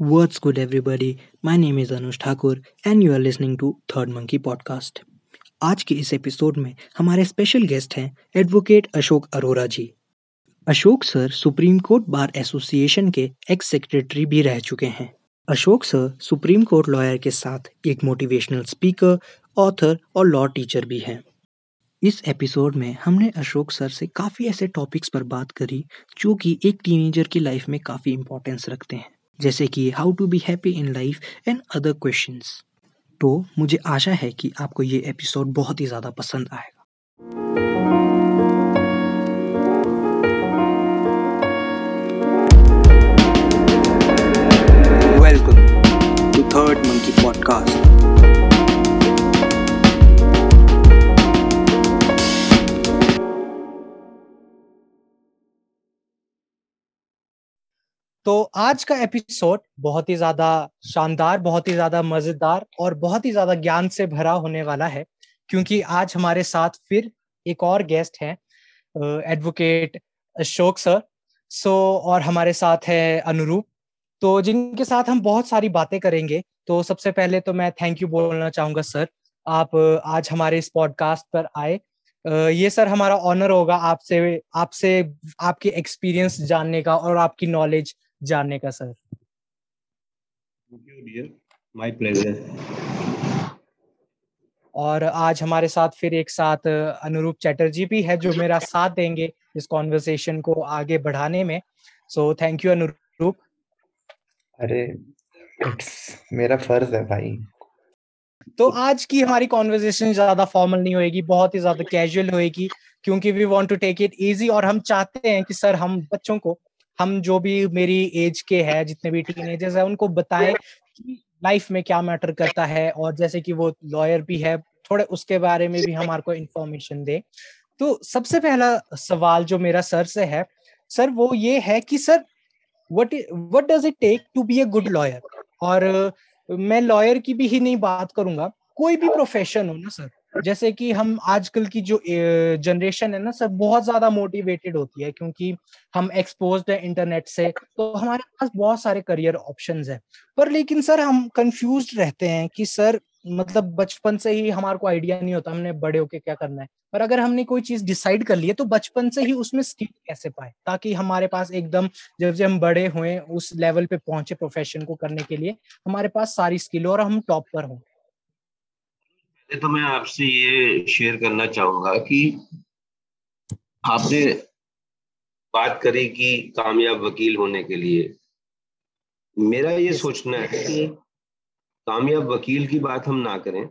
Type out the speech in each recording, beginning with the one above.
What's good, everybody? My name is Anush Thakur and you are listening to Third Monkey Podcast. आज के इस episode में हमारे special guest हैं advocate Ashok Arora ji Ashok sir supreme court bar association के ex secretary भी रह चुके हैं Ashok sir supreme court lawyer के साथ एक मोटिवेशनल स्पीकर ऑथर और लॉ टीचर भी हैं इस एपिसोड में हमने अशोक सर से काफ़ी ऐसे टॉपिक्स पर बात करी जो कि एक टीनेजर की लाइफ में काफ़ी इंपॉर्टेंस रखते हैं जैसे कि how to be happy in life and other question तो मुझे आशा है कि आपको ये एपिसोड बहुत ही ज़्यादा पसंद आएगा। थर्ड मंकी पॉडकास्ट तो आज का एपिसोड बहुत ही ज़्यादा शानदार, बहुत ही ज़्यादा मज़ेदार और बहुत ही ज़्यादा ज्ञान से भरा होने वाला है, क्योंकि आज हमारे साथ फिर एक और गेस्ट हैं एडवोकेट अशोक सर सो और हमारे साथ है अनुरूप। तो जिनके साथ हम बहुत सारी बातें करेंगे तो सबसे पहले तो मैं थैंक यू बोलना चाहूँगा सर आप आज हमारे इस पॉडकास्ट पर आए। ये सर हमारा ऑनर होगा आपसे आपसे, आपके एक्सपीरियंस जानने का और आपकी नॉलेज जानने का सर। माय प्लेजर और आज हमारे साथ फिर एक साथ अनुरूप चैटर्जी भी है जो मेरा साथ देंगे इस कॉन्वर्सेशन को आगे बढ़ाने में। सो थैंक यू अनुरूप। अरे मेरा फ़र्ज़ है भाई। तो आज की हमारी कॉन्वर्जेशन ज़्यादा फॉर्मल नहीं होएगी बहुत ही ज़्यादा कैजुअल होएगी क्योंकि we want to take it easy और हम चाहते हैं कि सर हम बच्चों को हम जो भी मेरी एज के है जितने भी टीन टीनेजर्स है उनको बताएँ कि लाइफ में क्या मैटर करता है और जैसे कि वो लॉयर भी है थोड़े उसके बारे में भी हमारे को इन्फॉर्मेशन दे। तो सबसे पहला सवाल जो मेरा सर से है सर वो ये है कि sir what what does it take to be a good lawyer और मैं लॉयर की भी ही नहीं बात करूँगा कोई भी प्रोफेशन हो ना सर जैसे कि हम आजकल की जो जनरेशन है ना सर बहुत ज़्यादा मोटिवेटेड होती है क्योंकि हम एक्सपोज है इंटरनेट से तो हमारे पास बहुत सारे करियर ऑप्शन है। पर लेकिन सर, हम कंफ्यूज रहते हैं कि सर मतलब बचपन से ही हमारे को आइडिया नहीं होता, हमने बड़े होके क्या करना है? पर अगर हमने कोई चीज़ डिसाइड कर ली है तो बचपन से ही उसमें स्किल कैसे पाए? ताकि हमारे पास एकदम, जब जब हम बड़े हुए, उस लेवल पे पहुँचे प्रोफेशन को करने के लिए, हमारे पास सारी स्किल और हम टॉप पर हों। तो मैं आपसे ये शेयर करना चाहूँगा कि आपने बात करी कि कामयाब वकील होने के लिए। मेरा ये सोचना है कि कामयाब वकील की बात हम ना करें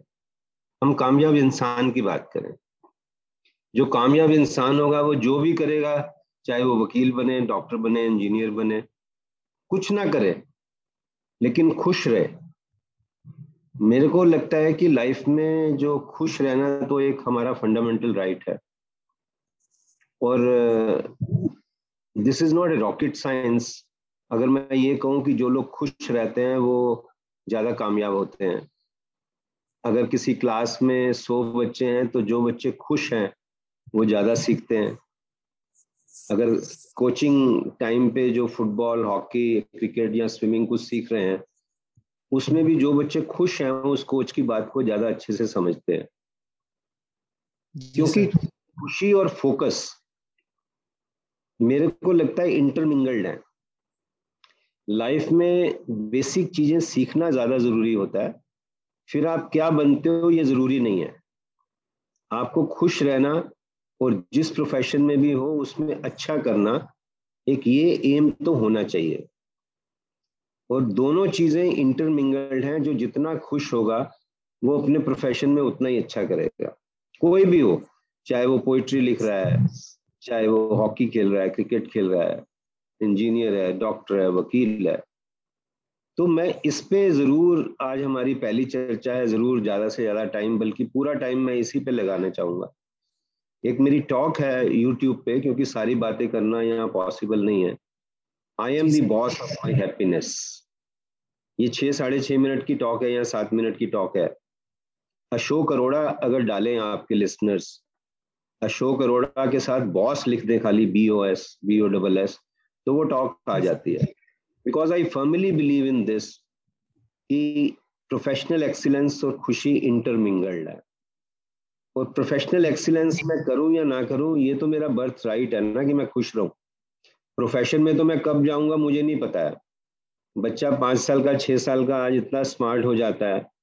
हम कामयाब इंसान की बात करें। जो कामयाब इंसान होगा वो जो भी करेगा चाहे वो वकील बने डॉक्टर बने इंजीनियर बने कुछ ना करे लेकिन खुश रहे। मेरे को लगता है कि लाइफ में जो खुश रहना तो एक हमारा फंडामेंटल राइट है। और this is not a rocket science अगर मैं ये कहूँ कि जो लोग खुश रहते हैं, वो ज़्यादा कामयाब होते हैं। अगर किसी क्लास में सौ बच्चे हैं तो जो बच्चे खुश हैं, वो ज़्यादा सीखते हैं। अगर कोचिंग टाइम पे जो फुटबॉल हॉकी क्रिकेट या स्विमिंग कुछ सीख रहे हैं उसमें भी जो बच्चे खुश हैं उस कोच की बात को ज़्यादा अच्छे से समझते हैं। क्योंकि खुशी और फोकस मेरे को लगता है इंटरमिंगल्ड है। लाइफ में बेसिक चीज़ें सीखना ज़्यादा ज़रूरी होता है। फिर आप क्या बनते हो ये ज़रूरी नहीं है। आपको खुश रहना और जिस प्रोफेशन में भी हो उसमें अच्छा करना एक ये एम तो होना चाहिए। और दोनों चीज़ें इंटरमिंगल्ड हैं जो जितना खुश होगा वो अपने प्रोफेशन में उतना ही अच्छा करेगा। कोई भी हो चाहे वो पोइट्री लिख रहा है चाहे वो हॉकी खेल रहा है क्रिकेट खेल रहा है इंजीनियर है डॉक्टर है वकील है। तो मैं इस पे ज़रूर आज हमारी पहली चर्चा है ज़रूर ज़्यादा से ज़्यादा टाइम बल्कि पूरा टाइम मैं इसी पे लगाना चाहूँगा। एक मेरी टॉक है यूट्यूब पे क्योंकि सारी बातें करना यहाँ पॉसिबल नहीं है। I am the boss of my happiness ये छह, साढ़े छह मिनट की टॉक है या सात मिनट की टॉक है। अशोक अरोड़ा अगर डालें आपके लिसनर्स अशोक अरोड़ा के साथ बॉस लिख दें खाली B O S B O double S तो वो टॉक आ जाती है। Because I firmly believe in this कि प्रोफेशनल एक्सीलेंस और खुशी इंटरमिंगल्ड है। और प्रोफेशनल एक्सीलेंस मैं करूँ या ना करूँ, ये तो मेरा बर्थ राइट है ना कि मैं खुश रहूँ। प्रोफेशन में तो मैं कब जाऊँगा, मुझे नहीं पता है। बच्चा पाँच साल का, छह साल का आज इतना स्मार्ट हो जाता है।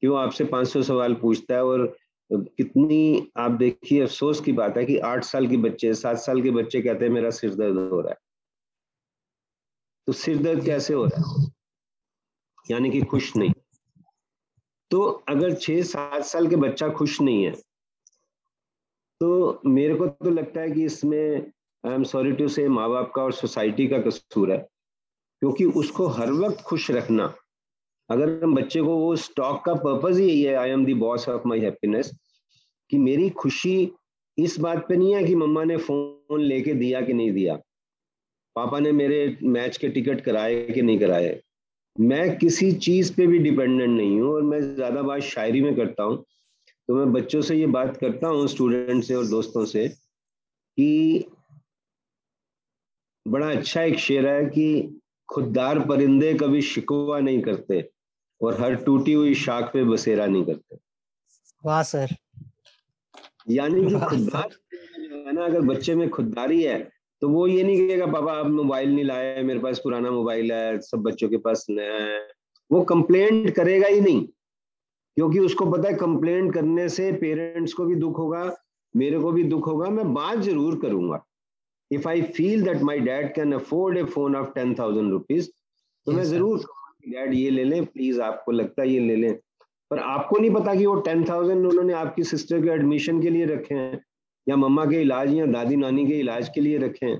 कि वो आपसे पाँच सौ सवाल पूछता है और कितनी, आप देखिए, अफसोस की बात है कि आठ साल के बच्चे, सात साल के बच्चे कहते हैं, मेरा सिर दर्द हो रहा है। तो सिर दर्द कैसे हो रहा है? यानी कि खुश नहीं। तो अगर छह, सात साल के बच्चा खुश नहीं है तो मेरे को तो लगता है कि इसमें आई एम सॉरी टू से माँ बाप का और सोसाइटी का कसूर है। क्योंकि उसको हर वक्त खुश रखना। अगर हम बच्चे को वो स्टॉक का पर्पज ही यही है I am the boss of my happiness कि मेरी खुशी इस बात पे नहीं है कि मम्मा ने फ़ोन लेके दिया कि नहीं दिया। पापा ने मेरे मैच के टिकट कराए कि नहीं कराए। मैं किसी चीज़ पे भी डिपेंडेंट नहीं हूँ और मैं ज़्यादा बात शायरी में करता हूँ। तो मैं बच्चों से ये बात करता हूँ स्टूडेंट से और दोस्तों से, कि बड़ा अच्छा एक शेर है कि खुददार परिंदे कभी शिकवा नहीं करते और हर टूटी हुई शाख पे बसेरा नहीं करते। वाह सर। यानी कि खुददार है ना अगर बच्चे में खुददारी है तो वो ये नहीं कहेगा पापा आप मोबाइल नहीं लाए मेरे पास पुराना मोबाइल है सब बच्चों के पास नया है। वो कंप्लेंट करेगा ही नहीं क्योंकि उसको पता है कंप्लेंट करने से पेरेंट्स को भी दुख होगा मेरे को भी दुख होगा मैं बात ज़रूर करूँगा। If I feel that my dad can afford a phone of ten thousand rupees तो मैं ज़रूर डैड ये ले लें प्लीज़ आपको लगता है ये ले लें। पर आपको नहीं पता कि वो टेन थाउज़ेंड उन्होंने आपकी सिस्टर के एडमिशन के लिए रखे हैं या मम्मा के इलाज या दादी नानी के इलाज के लिए रखे हैं।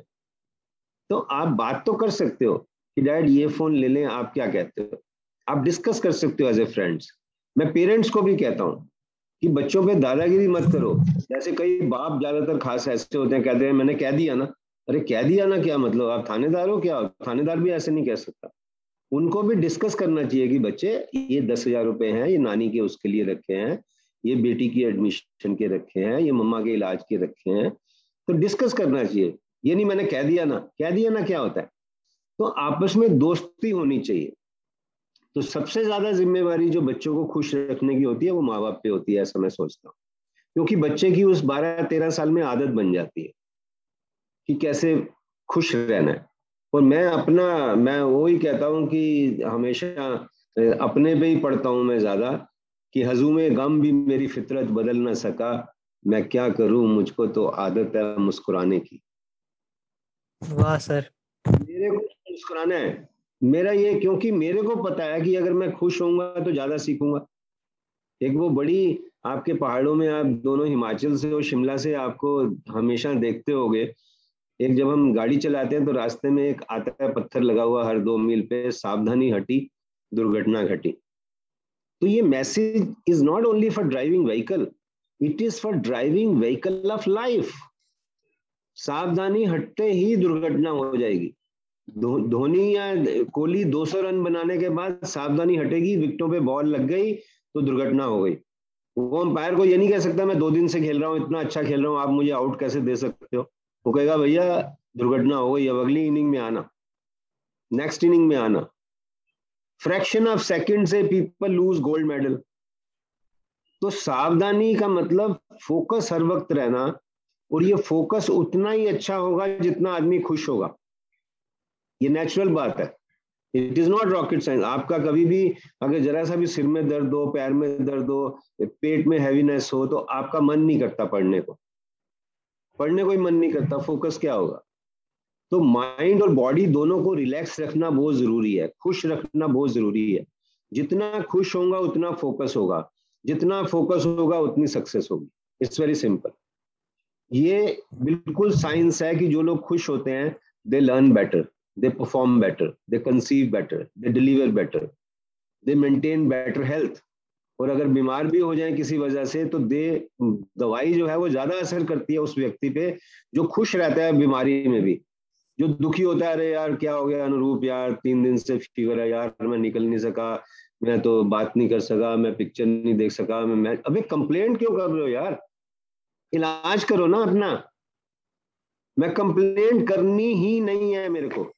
तो आप बात तो कर सकते हो कि डैड ये फ़ोन ले लें आप क्या कहते हो? आप डिस्कस कर सकते हो एज ए फ्रेंड्स मैं पेरेंट्स को भी कहता हूँ कि बच्चों पे दादागिरी मत करो। जैसे कई बाप ज़्यादातर खास ऐसे होते हैं कहते हैं मैंने कह दिया ना अरे कह दिया ना क्या? मतलब आप थानेदार हो क्या? थानेदार भी ऐसे नहीं कह सकता। उनको भी डिस्कस करना चाहिए कि बच्चे, ये दस हज़ार रुपए हैं, ये नानी के उसके लिए रखे हैं, ये बेटी की एडमिशन के रखे हैं, ये मम्मा के इलाज के रखे हैं। तो डिस्कस करना चाहिए। ये नहीं मैंने कह दिया ना। कह दिया ना क्या होता है? तो आपस में दोस्ती होनी चाहिए। तो सबसे ज़्यादा जिम्मेवारी जो बच्चों को खुश रखने की होती है, वो माँ बाप पे होती है, ऐसा मैं सोचता हूँ। क्योंकि बच्चे की उस बारह तेरह साल में आदत बन जाती है। कि कैसे खुश रहना है। और मैं अपना मैं वो ही कहता हूँ कि हमेशा अपने पे ही पढ़ता हूँ मैं ज़्यादा कि हजूम गम भी मेरी फितरत बदल ना सका। मैं क्या करूँ? मुझको तो आदत है मुस्कुराने की। वाह सर। मेरे को मुस्कुराना है। मेरा ये क्योंकि मेरे को पता है कि अगर मैं खुश होऊँगा तो ज़्यादा सीखूँगा। एक वो बड़ी आपके पहाड़ों में आप दोनों हिमाचल से और शिमला से आपको हमेशा देखते होगे एक जब हम गाड़ी चलाते हैं तो रास्ते में एक आता है पत्थर लगा हुआ हर दो मील पे, सावधानी हटी, दुर्घटना घटी। तो ये message is not only for driving vehicle it is for driving vehicle of life सावधानी हटते ही दुर्घटना हो जाएगी। धोनी या कोहली 200 रन बनाने के बाद सावधानी हटेगी, विकेटों पे बॉल लग गई तो दुर्घटना हो गई। वो अंपायर को ये नहीं कह सकता, मैं दो दिन से खेल रहा हूँ, इतना अच्छा खेल रहा हूँ, आप मुझे आउट कैसे दे सकते हो? वो कहेगा, भैया, दुर्घटना हो गई, अब अगली इनिंग में आना। नेक्स्ट इनिंग में आना। फ्रैक्शन ऑफ़ सेकंड से पीपल लूज गोल्ड मेडल तो सावधानी का मतलब फोकस हर वक्त रहना, और ये फोकस उतना ही अच्छा होगा जितना आदमी खुश होगा। ये नेचुरल बात है। It is not rocket science आपका कभी भी अगर जरा सा भी सिर में दर्द हो, पैर में दर्द हो, पेट में हैवीनेस हो तो आपका मन नहीं करता पढ़ने को। पढ़ने कोई मन नहीं करता फोकस क्या होगा? तो माइंड और बॉडी दोनों को रिलैक्स रखना बहुत ज़रूरी है, खुश रखना बहुत ज़रूरी है। जितना खुश होगा उतना फोकस होगा। जितना फोकस होगा, उतनी सक्सेस होगी। इट्स वेरी सिंपल ये बिल्कुल साइंस है कि जो लोग खुश होते हैं they learn better they perform better they conceive better they deliver better they maintain better health और अगर बीमार भी हो जाए किसी वजह से तो दे, दवाई जो है वो ज़्यादा असर करती है उस व्यक्ति पे जो खुश रहता है बीमारी में भी। जो दुखी होता है, अरे यार, क्या हो गया? अनुरूप, यार, तीन दिन से फीवर है, यार, मैं निकल नहीं सका, मैं तो बात नहीं कर सका, मैं पिक्चर नहीं देख सका, मैं मैं, अबे कंप्लेंट क्यों कर रहे हो यार? इलाज करो ना अपना। मैं कंप्लेंट करनी ही नहीं है मेरे को।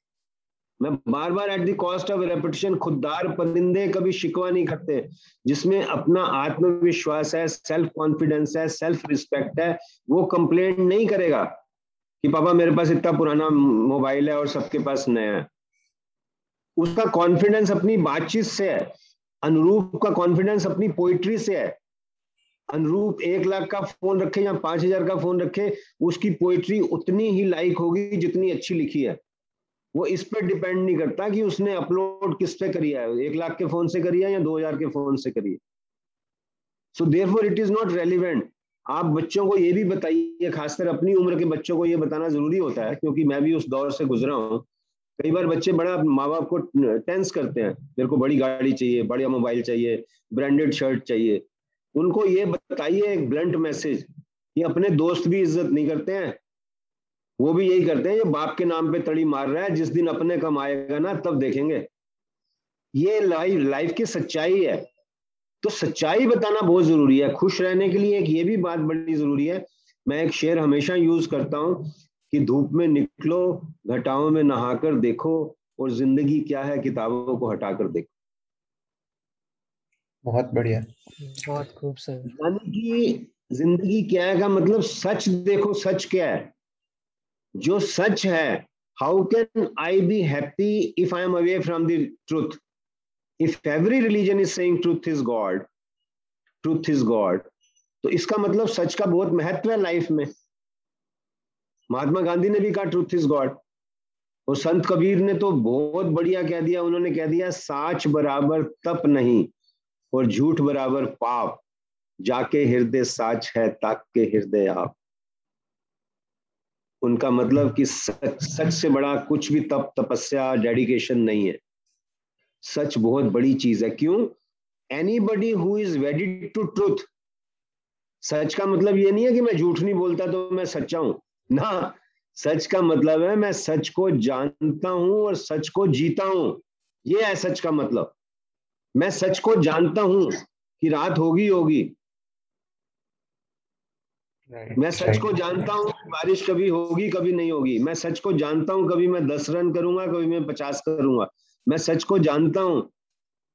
मैं बार बार at the cost of repetition खुददार परिंदे कभी शिकवा नहीं करते, जिसमें अपना आत्मविश्वास है सेल्फ कॉन्फिडेंस है सेल्फ रिस्पेक्ट है, वो कंप्लेंट नहीं करेगा कि पापा मेरे पास इतना पुराना मोबाइल है और सबके पास नया है। उसका कॉन्फिडेंस अपनी बातचीत से है, अनुरूप का कॉन्फिडेंस अपनी पोइट्री से है। अनुरूप एक लाख का फ़ोन रखे या पाँच हज़ार का फ़ोन रखे, उसकी पोइट्री उतनी ही लाइक होगी जितनी अच्छी लिखी है। वो इस पर डिपेंड नहीं करता कि उसने अपलोड किस पे करी है? एक लाख के फ़ोन से करी है या दो हज़ार के फ़ोन से करी है? So therefore it is not relevant आप बच्चों को ये भी बताइए, खासकर अपनी उम्र के बच्चों को ये बताना ज़रूरी होता है, क्योंकि मैं भी उस दौर से गुजरा हूँ। कई बार बच्चे बड़ा माँ बाप को टेंस करते हैं। मेरे को बड़ी गाड़ी चाहिए, बढ़िया मोबाइल चाहिए ब्रांडेड शर्ट चाहिए। उनको ये बताइए एक ब्लंट मैसेज कि अपने दोस्त भी इज़्ज़त नहीं करते हैं वो भी यही करते हैं ये बाप के नाम पे तड़ी मार रहा है जिस दिन अपने कम आएगा ना तब देखेंगे। ये लाइफ लाइफ की सच्चाई है। तो सच्चाई बताना बहुत ज़रूरी है। खुश रहने के लिए एक ये भी बात बड़ी ज़रूरी है। मैं एक शेर हमेशा यूज़ करता हूँ कि धूप में निकलो घटाओं में नहाकर देखो और ज़िंदगी क्या है किताबों को हटाकर देखो। बहुत बढ़िया। बहुत खूब सर। यानी कि ज़िंदगी क्या है का मतलब सच देखो सच क्या है। जो सच है how can I be happy if I am away from the truth if every religion is saying truth is God truth is God तो इसका मतलब सच का बहुत महत्व है लाइफ में। महात्मा गांधी ने भी कहा ट्रूथ इज़ गॉड और संत कबीर ने तो बहुत बढ़िया कह दिया, उन्होंने कह दिया, साच बराबर तप नहीं और झूठ बराबर पाप। जाके हृदय साच है ताक के हृदय आप। उनका मतलब कि सच सच से बड़ा कुछ भी तप तपस्या डेडिकेशन नहीं है। सच बहुत बड़ी चीज़ है। क्यों? Anybody who is wedded to truth सच का मतलब ये नहीं है कि मैं झूठ नहीं बोलता तो मैं सच्चा हूँ। ना सच का मतलब है मैं सच को जानता हूँ और सच को जीता हूँ। ये है सच का मतलब। मैं सच को जानता हूँ कि रात होगी होगी। मैं सच को जानता हूँ बारिश कभी होगी, कभी नहीं होगी। मैं सच को जानता हूँ, कभी मैं दस रन करूँगा, कभी मैं पचास करूँगा। मैं सच को जानता हूँ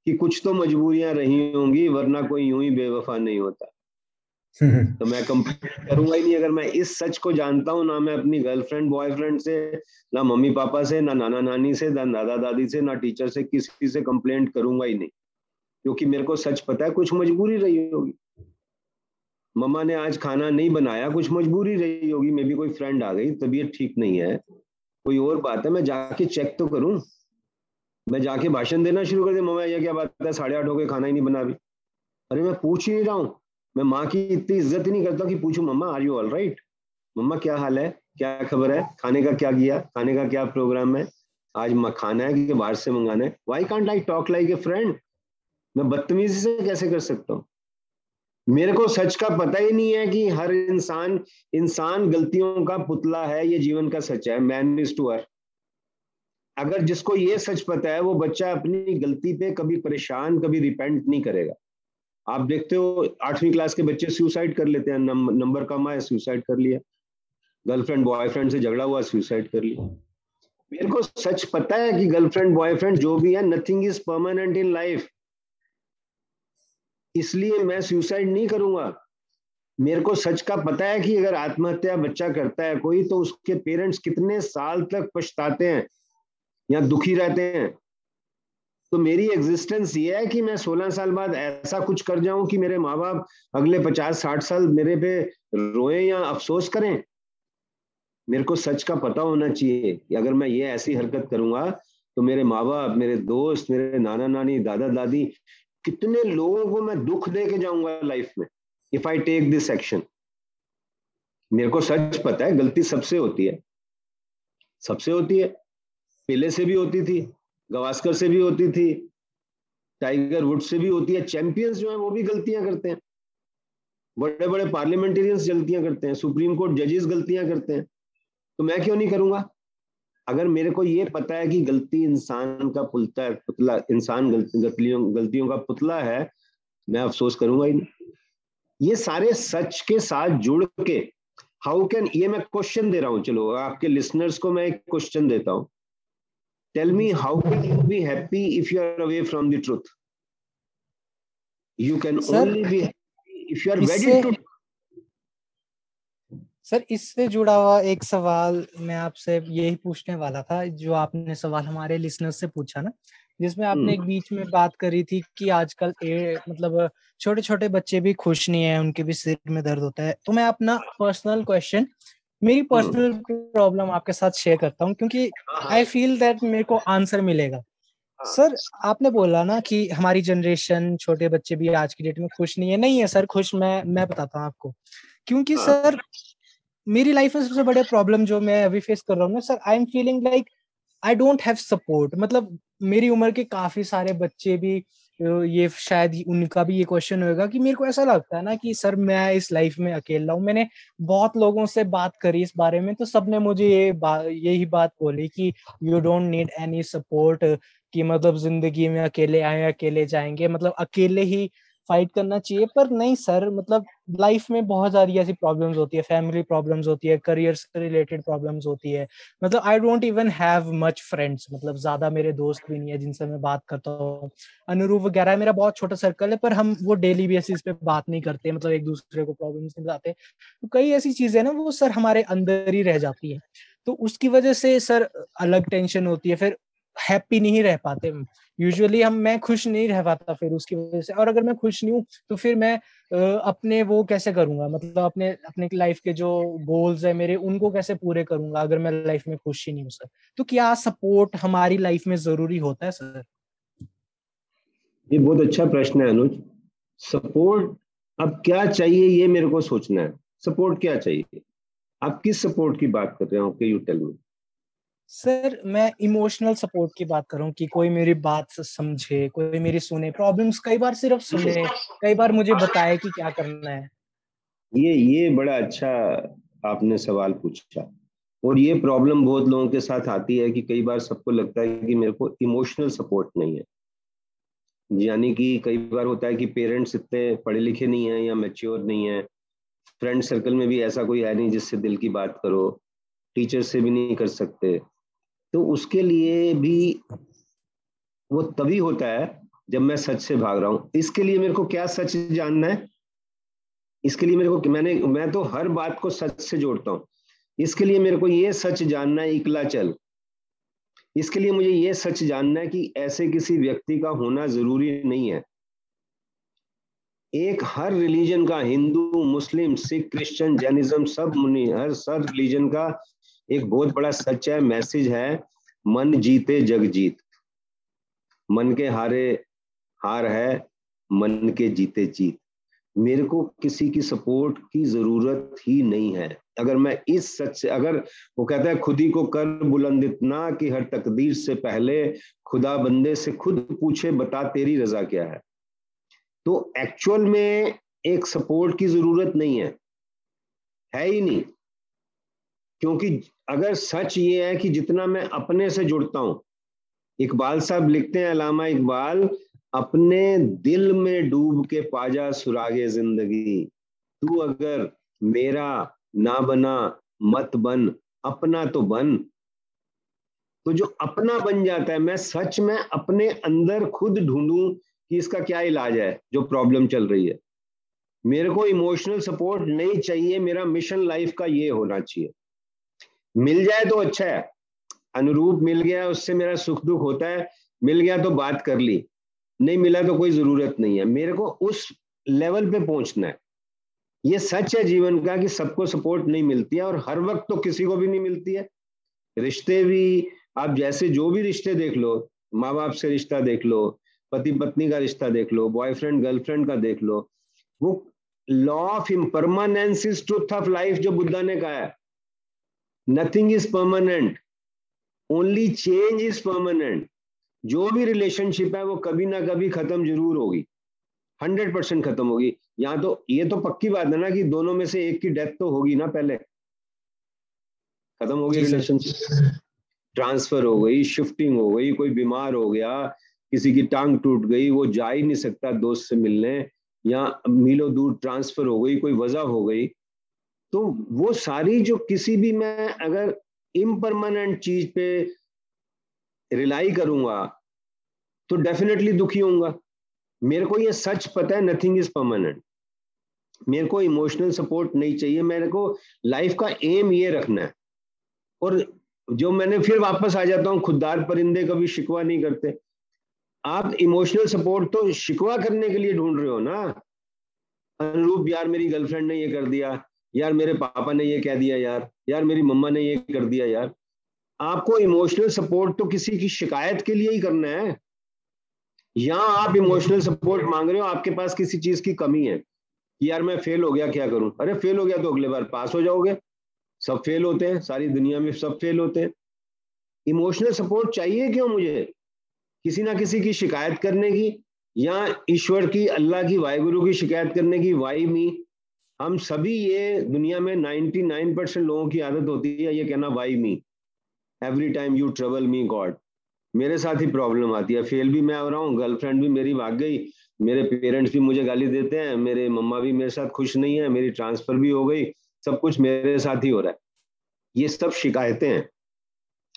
कि कुछ तो मजबूरियाँ रही होंगी, वरना कोई यूँ ही बेवफा नहीं होता। तो मैं कंप्लीट करूँगा ही नहीं। अगर मैं इस सच को जानता हूँ, ना मैं अपनी गर्लफ्रेंड बॉयफ्रेंड से, ना मम्मी पापा से, ना नाना नानी से, ना दादा दादी से, ना टीचर से, किसी से कंप्लेंट करूँगा ही नहीं। क्योंकि मेरे को सच पता है, कुछ मजबूरी रही होगी। मम्मा ने आज खाना नहीं बनाया, कुछ मजबूरी रही होगी, मे भी कोई फ्रेंड आ गई, तबीयत ठीक नहीं है, कोई और बात है, मैं जाके चेक तो करूँ। मैं जाके भाषण देना शुरू कर दे मम्मा ये क्या बात है, साढ़े आठ हो गए, खाना ही नहीं बना अभी। अरे मैं पूछ ही नहीं रहा हूँ, मैं माँ की इतनी इज़्ज़त ही नहीं करता कि पूछू, mamma are you all right mamma, क्या हाल है, क्या खबर है, खाने का क्या किया, खाने का क्या प्रोग्राम है? आज खाना है कि बाहर से मंगाना है। Why can't I talk like a friend मैं बदतमीजी से कैसे कर सकता हूँ? मेरे को सच का पता ही नहीं है कि हर इंसान इंसान गलतियों का पुतला है, ये जीवन का सच है। मैन इज़ टू हर अगर जिसको ये सच पता है, वो बच्चा अपनी गलती पे कभी परेशान, कभी रिपेंट नहीं करेगा। आप देखते हो, आठवीं क्लास के बच्चे सुसाइड कर लेते हैं। नंबर कम आए सुसाइड कर लिया। गर्लफ्रेंड बॉयफ्रेंड से झगड़ा हुआ सुसाइड कर लिया। मेरे को सच पता है कि गर्लफ्रेंड बॉयफ्रेंड जो भी है nothing is permanent in life इसलिए मैं सुसाइड नहीं करूँगा। मेरे को सच का पता है कि अगर आत्महत्या बच्चा करता है कोई तो उसके पेरेंट्स कितने साल तक पछताते हैं या दुखी रहते हैं। तो मेरी एग्जिस्टेंस ये है कि मैं 16 साल बाद ऐसा कुछ कर जाऊँ कि मेरे माँ बाप अगले 50-60 साल मेरे पे रोए या अफसोस करें। मेरे को सच का पता होना चाहिए कि अगर मैं ये ऐसी हरकत करूँगा तो मेरे माँ बाप मेरे दोस्त, मेरे नाना नानी दादा दादी कितने लोगों को मैं दुख दे के जाऊँगा लाइफ में? If I take this action मेरे को सच पता है, गलती सबसे होती है। सबसे होती है। पहले से भी होती थी गवास्कर से भी होती थी टाइगर वुड से भी होती है। चैंपियंस जो है, वो भी गलतियाँ करते हैं। बड़े बड़े पार्लियामेंटेरियंस गलतियाँ करते हैं। सुप्रीम कोर्ट जजेस गलतियाँ करते हैं। तो मैं क्यों नहीं करूँगा? अगर मेरे को ये पता है कि गलती इंसान का पुतला है पुतला इंसान गलतियों गलतियों का पुतला है मैं अफसोस करूँगा ही नहीं। ये सारे सच के साथ जुड़ के हाउ कैन ये मैं क्वेश्चन दे रहा हूँ चलो आपके लिसनर्स को मैं एक क्वेश्चन देता हूँ। Tell me how can you be happy if you are away from the truth? You can Sir, only be happy if you are wedded to sir इससे जुड़ा हुआ एक सवाल मैं आपसे यही पूछने वाला था जो आपने सवाल हमारे लिसनर से पूछा ना जिसमें आपने एक बीच में बात करी थी कि आजकल ए, मतलब छोटे छोटे बच्चे भी खुश नहीं है उनके भी सिर में दर्द होता है। तो मैं अपना पर्सनल क्वेश्चन मेरी पर्सनल प्रॉब्लम आपके साथ शेयर करता हूँ क्योंकि आई फील दैट मेरे को आंसर मिलेगा। सर आपने बोला ना कि हमारी जनरेशन छोटे बच्चे भी आज की डेट में खुश नहीं है। नहीं है सर खुश मैं मैं बताता हूँ आपको। क्योंकि सर मेरी लाइफ में सबसे बड़े प्रॉब्लम जो मैं अभी फेस कर रहा हूँ ना sir I am feeling like I don't have support मतलब मेरी उम्र के काफ़ी सारे बच्चे भी ये शायद उनका भी ये क्वेश्चन होगा कि मेरे को ऐसा लगता है ना कि सर मैं इस लाइफ में अकेला हूँ। मैंने बहुत लोगों से बात करी इस बारे में तो सबने मुझे ये बा, यही बात बोली कि you don't need any support कि मतलब ज़िंदगी में अकेले आए अकेले जाएँगे। मतलब अकेले ही फाइट करना चाहिए, पर नहीं सर मतलब लाइफ में बहुत सारी ऐसी प्रॉब्लम्स होती है फैमिली प्रॉब्लम्स होती है करियर से रिलेटेड प्रॉब्लम्स होती है। मतलब I don't even have much friends मतलब ज़्यादा मेरे दोस्त भी नहीं है जिनसे मैं बात करता हूँ। अनुरूप वगैरह, मेरा बहुत छोटा सर्कल है, पर हम वो डेली बेसिस पे बात नहीं करते मतलब एक दूसरे को प्रॉब्लम्स नहीं बताते। तो कई ऐसी चीज़ें ना, वो सर हमारे अंदर ही रह जाती है। तो उसकी वजह से सर अलग टेंशन होती है, फिर हैप्पी नहीं रह पाते। यूजुअली हम, मैं खुश नहीं रह पाता फिर उसकी वजह से। और अगर मैं खुश नहीं हूँ तो फिर मैं अपने वो कैसे करूँगा? मतलब अपने अपने लाइफ के जो गोल्स है मेरे, उनको कैसे पूरे करूँगा अगर मैं लाइफ में खुश ही नहीं हूँ सर तो क्या सपोर्ट हमारी लाइफ में ज़रूरी होता है सर ये बहुत अच्छा प्रश्न है, अनुज। सपोर्ट अब क्या चाहिए ये मेरे को सोचना है। सपोर्ट क्या चाहिए? आप किस सपोर्ट की बात कर रहे हो? यू टेल मी सर, मैं इमोशनल सपोर्ट की बात करूँ कि कोई मेरी बात समझे, कोई मेरी सुने। प्रॉब्लम्स कई बार सिर्फ़ सुने, कई बार मुझे बताए कि क्या करना है। ये ये बड़ा अच्छा आपने सवाल पूछा। और ये प्रॉब्लम बहुत लोगों के साथ आती है कि कई बार सबको लगता है कि मेरे को इमोशनल सपोर्ट नहीं है। यानी कि कई बार होता है कि पेरेंट्स इतने पढ़े लिखे नहीं है या मेच्योर नहीं है। फ्रेंड सर्कल में भी ऐसा कोई है नहीं जिससे दिल की बात करो। टीचर से भी नहीं कर सकते। तो उसके लिए भी वो तभी होता है जब मैं सच से भाग रहा हूँ। इसके लिए मेरे को क्या सच जानना है? इसके लिए मेरे को मैंने, मैं तो हर बात को सच से जोड़ता हूँ। इसके लिए मेरे को ये सच जानना है, इकला चल। इसके लिए मुझे ये सच जानना है कि ऐसे किसी व्यक्ति का होना ज़रूरी नहीं है। एक हर रिलीजन का, Hindu, Muslim, Sikh Christian Jainism सब मुनि, हर सब रिलीजन का एक बहुत बड़ा सच है, मैसेज है, मन जीते, जग जीत। मन के हारे हार है, मन के जीते जीत। मेरे को किसी की सपोर्ट की ज़रूरत ही नहीं है। अगर मैं इस सच से, अगर वो कहता है, खुद ही को कर बुलंद इतना कि हर तकदीर से पहले खुदा बंदे से खुद पूछे, बता तेरी रजा क्या है? तो एक्चुअल में एक सपोर्ट की ज़रूरत नहीं है। है ही नहीं। क्योंकि अगर सच ये है कि जितना मैं अपने से जुड़ता हूँ, इकबाल साहब लिखते हैं, अलामा इकबाल, अपने दिल में डूब के पाजा सुरागे ज़िंदगी। तू अगर मेरा ना बना, मत बन, अपना तो बन। तो जो अपना बन जाता है, मैं सच में अपने अंदर खुद ढूंढूं कि इसका क्या इलाज है, जो प्रॉब्लम चल रही है। मेरे को इमोशनल सपोर्ट नहीं चाहिए, मेरा मिशन लाइफ का ये होना चाहिए। मिल जाए तो अच्छा है। अनुरूप मिल गया, उससे मेरा सुख दुख होता है, मिल गया तो बात कर ली, नहीं मिला तो कोई ज़रूरत नहीं है। मेरे को उस लेवल पे पहुँचना है। ये सच है जीवन का कि सबको सपोर्ट नहीं मिलती है और हर वक्त तो किसी को भी नहीं मिलती है। रिश्ते भी, आप जैसे जो भी रिश्ते देख लो माँ बाप से रिश्ता देख लो पति पत्नी का रिश्ता देख लो बॉयफ्रेंड गर्लफ्रेंड का देख लो, वो law of impermanence is truth of life जो बुद्धा ने कहा है। Nothing is permanent only change is permanent जो भी रिलेशनशिप है वो कभी ना कभी खत्म ज़रूर होगी। हंड्रेड परसेंट खत्म होगी। यहाँ तो ये तो पक्की बात है ना कि दोनों में से एक की डेथ तो होगी ना पहले। खत्म होगी रिलेशनशिप ट्रांसफ़र हो गई शिफ्टिंग हो गई कोई बीमार हो गया किसी की टांग टूट गई वो जा ही नहीं सकता दोस्त से मिलने। या मीलो दूर ट्रांसफ़र हो गई कोई वजह हो गई। तो वो सारी जो किसी भी मैं अगर इम्परमानेंट चीज़ पे रिलाई करूँगा तो डेफिनेटली दुखी होऊँगा। मेरे को ये सच पता है नथिंग इज़ परमानेंट मेरे को इमोशनल सपोर्ट नहीं चाहिए, मेरे को लाइफ का एम ये रखना है। और जो मैंने फिर वापस आ जाता हूँ, खुददार परिंदे कभी शिकवा नहीं करते। आप इमोशनल सपोर्ट तो शिकवा करने के लिए ढूंढ रहे हो ना? अनुरूप, यार मेरी गर्लफ्रेंड ने ये कर दिया। यार मेरे पापा ने ये कह दिया यार यार मेरी मम्मा ने ये कर दिया यार। आपको इमोशनल सपोर्ट तो किसी की शिकायत के लिए ही करना है। या आप इमोशनल सपोर्ट मांग रहे हो, आपके पास किसी चीज़ की कमी है कि यार मैं फेल हो गया, क्या करूँ? अरे फेल हो गया तो अगले बार पास हो जाओगे। सब फेल होते हैं, सारी दुनिया में सब फेल होते हैं। इमोशनल सपोर्ट चाहिए क्यों मुझे? किसी ना किसी की शिकायत करने की या ईश्वर की, अल्लाह की, वाहिगुरु की शिकायत करने की, वाई मी हम सभी ये दुनिया में 99 परसेंट लोगों की आदत होती है, ये कहना why me every time you trouble me God मेरे साथ ही प्रॉब्लम आती है। फेल भी मैं हो रहा हूँ गर्लफ्रेंड भी मेरी भाग गई, मेरे पेरेंट्स भी मुझे गाली देते हैं, मेरे मम्मा भी मेरे साथ खुश नहीं है, मेरी ट्रांसफ़र भी हो गई, सब कुछ मेरे साथ ही हो रहा है। ये सब शिकायतें हैं।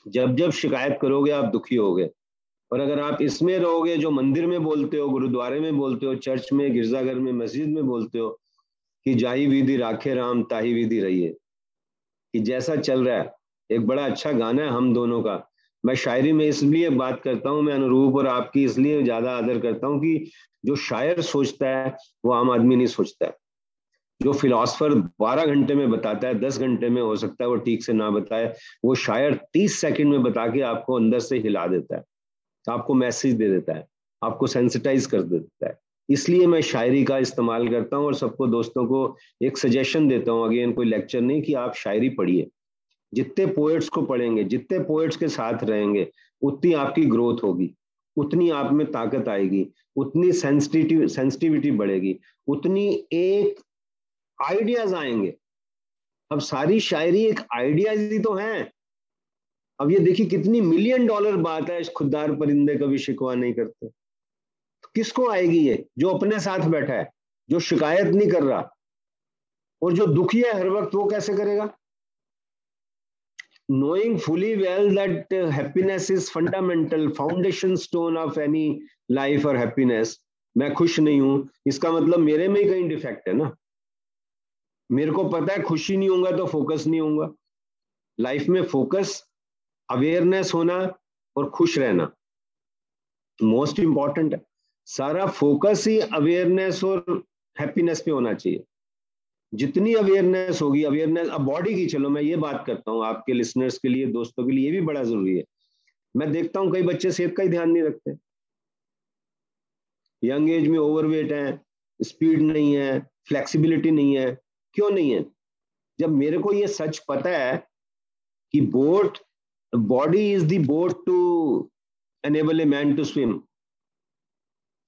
जब जब शिकायत करोगे, आप दुखी होगे। और अगर आप इसमें रहोगे, जो मंदिर में बोलते हो, गुरुद्वारे में बोलते हो, चर्च में, गिरजाघर में, मस्जिद में बोलते हो कि जाही विधि राखे राम, ताही विधि रहिए। कि जैसा चल रहा है, एक बड़ा अच्छा गाना है हम दोनों का। मैं शायरी में इसलिए बात करता हूँ, मैं अनुरूप और आपकी इसलिए ज़्यादा आदर करता हूँ कि जो शायर सोचता है, वो आम आदमी नहीं सोचता है। जो फिलोसफर 12 घंटे में बताता है 10 घंटे में हो सकता है वो ठीक से ना बताए, वो शायर 30 सेकंड में बता के आपको अंदर से हिला देता है। आपको मैसेज दे देता है, आपको सेंसिटाइज कर देता है। इसलिए मैं शायरी का इस्तेमाल करता हूँ और सबको दोस्तों को एक सजेशन देता हूँ। अगेन कोई लेक्चर नहीं कि आप शायरी पढ़िए। जितने पोएट्स को पढ़ेंगे, जितने पोएट्स के साथ रहेंगे, उतनी आपकी ग्रोथ होगी, उतनी आप में ताकत आएगी, उतनी सेंसिटिव सेंसिटिविटी बढ़ेगी, उतनी एक आइडियाज़ आएँगे। अब सारी शायरी एक आइडियाज़ ही तो है। अब ये देखिए कितनी मिलियन डॉलर बात है, इस खुददार परिंदे कभी शिकवा नहीं करते। किसको आएगी ये? जो अपने साथ बैठा है जो शिकायत नहीं कर रहा और जो दुखी है हर वक्त वो कैसे करेगा? Fully well that uh, happiness is fundamental foundation stone of any life or happiness मैं खुश नहीं हूँ। इसका मतलब मेरे में ही कहीं डिफेक्ट है ना? मेरे को पता है खुशी नहीं होगा तो फोकस नहीं होगा लाइफ में फोकस अवेयरनेस होना और खुश रहना मोस्ट इंपॉर्टेंट है। सारा फोकस ही अवेयरनेस और हैप्पीनेस पे होना चाहिए। जितनी अवेयरनेस होगी अवेयरनेस अब बॉडी की, चलो मैं ये बात करता हूँ आपके लिसनर्स के लिए, दोस्तों के लिए, ये भी बड़ा ज़रूरी है। मैं देखता हूँ कई बच्चे सेहत का ही ध्यान नहीं रखते। यंग एज में ओवरवेट है स्पीड नहीं है फ्लेक्सिबिलिटी नहीं है, क्यों नहीं है? जब मेरे को ये सच पता है कि boat body is the boat to enable a man to swim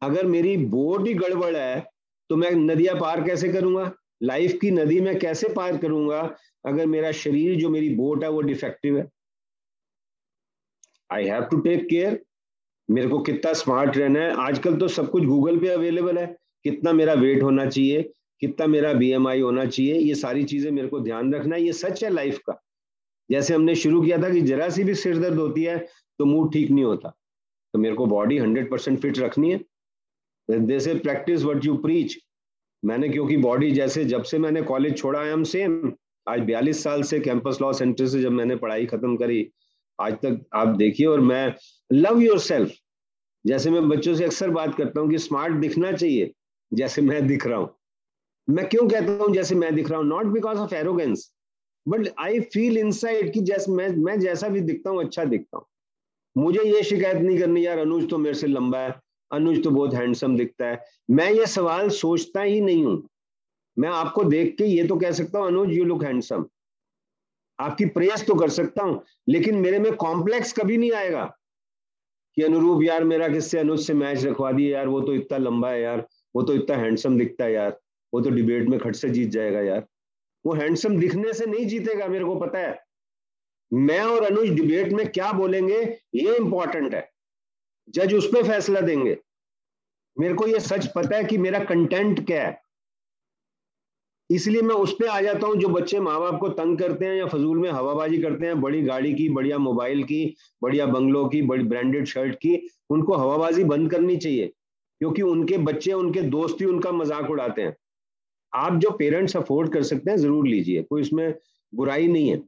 अगर मेरी बोट ही गड़बड़ है तो मैं नदियाँ पार कैसे करूँगा? लाइफ की नदी में कैसे पार करूँगा? अगर मेरा शरीर, जो मेरी बोट है, वो डिफेक्टिव है। I have to take care मेरे को कितना स्मार्ट रहना है। आजकल तो सब कुछ गूगल पे अवेलेबल है। कितना मेरा वेट होना चाहिए? कितना मेरा बीएमआई होना चाहिए? ये सारी चीज़ें मेरे को ध्यान रखना है। ये सच है लाइफ का। जैसे हमने शुरू किया था कि जरा सी भी सिर दर्द होती है तो मूड ठीक नहीं होता। तो मेरे को बॉडी हंड्रेड परसेंट फिट रखनी है। जैसे प्रैक्टिस वट यू प्रीच मैंने क्योंकि बॉडी जैसे, जब से मैंने कॉलेज छोड़ा है हम सेम आज बयालीस साल से कैंपस लॉ सेंटर से जब मैंने पढ़ाई खत्म करी, आज तक आप देखिए और मैं लव योर सेल्फ जैसे मैं बच्चों से अक्सर बात करता हूँ कि स्मार्ट दिखना चाहिए, जैसे मैं दिख रहा हूँ। मैं क्यों कहता हूँ जैसे मैं दिख रहा हूँ? Not because of arrogance but I feel inside कि जैसे मैं मैं जैसा भी दिखता हूँ अच्छा दिखता हूँ। मुझे ये शिकायत नहीं करनी, यार, अनुज तो मेरे से लंबा है। अनुज तो बहुत हैंडसम दिखता है। मैं ये सवाल सोचता ही नहीं हूँ। मैं आपको देख के ये तो कह सकता हूँ, अनुज यू लुक हैंडसम आपकी प्रेस तो कर सकता हूँ, लेकिन मेरे में कॉम्प्लेक्स कभी नहीं आएगा कि अनुरूप, यार, मेरा किससे, अनुज से मैच रखवा दिए, यार, वो तो इतना लंबा है, यार, वो तो इतना हैंडसम दिखता है, यार, वो तो डिबेट में खट से जीत जाएगा, यार। वो हैंडसम दिखने से नहीं जीतेगा, मेरे को पता है। मैं और अनुज डिबेट में क्या बोलेंगे, ये इंपॉर्टेंट है। जज उस पर फैसला देंगे। मेरे को ये सच पता है कि मेरा कंटेंट क्या है। इसलिए मैं उस पर आ जाता हूँ जो बच्चे माँ बाप को तंग करते हैं या फजूल में हवाबाजी करते हैं, बड़ी गाड़ी की, बढ़िया मोबाइल की, बढ़िया बंगलों की, बड़ी ब्रांडेड शर्ट की, उनको हवाबाजी बंद करनी चाहिए, क्योंकि उनके बच्चे, उनके दोस्त ही उनका मज़ाक उड़ाते हैं। आप जो पेरेंट्स अफोर्ड कर सकते हैं, ज़रूर लीजिए, कोई इसमें बुराई नहीं है।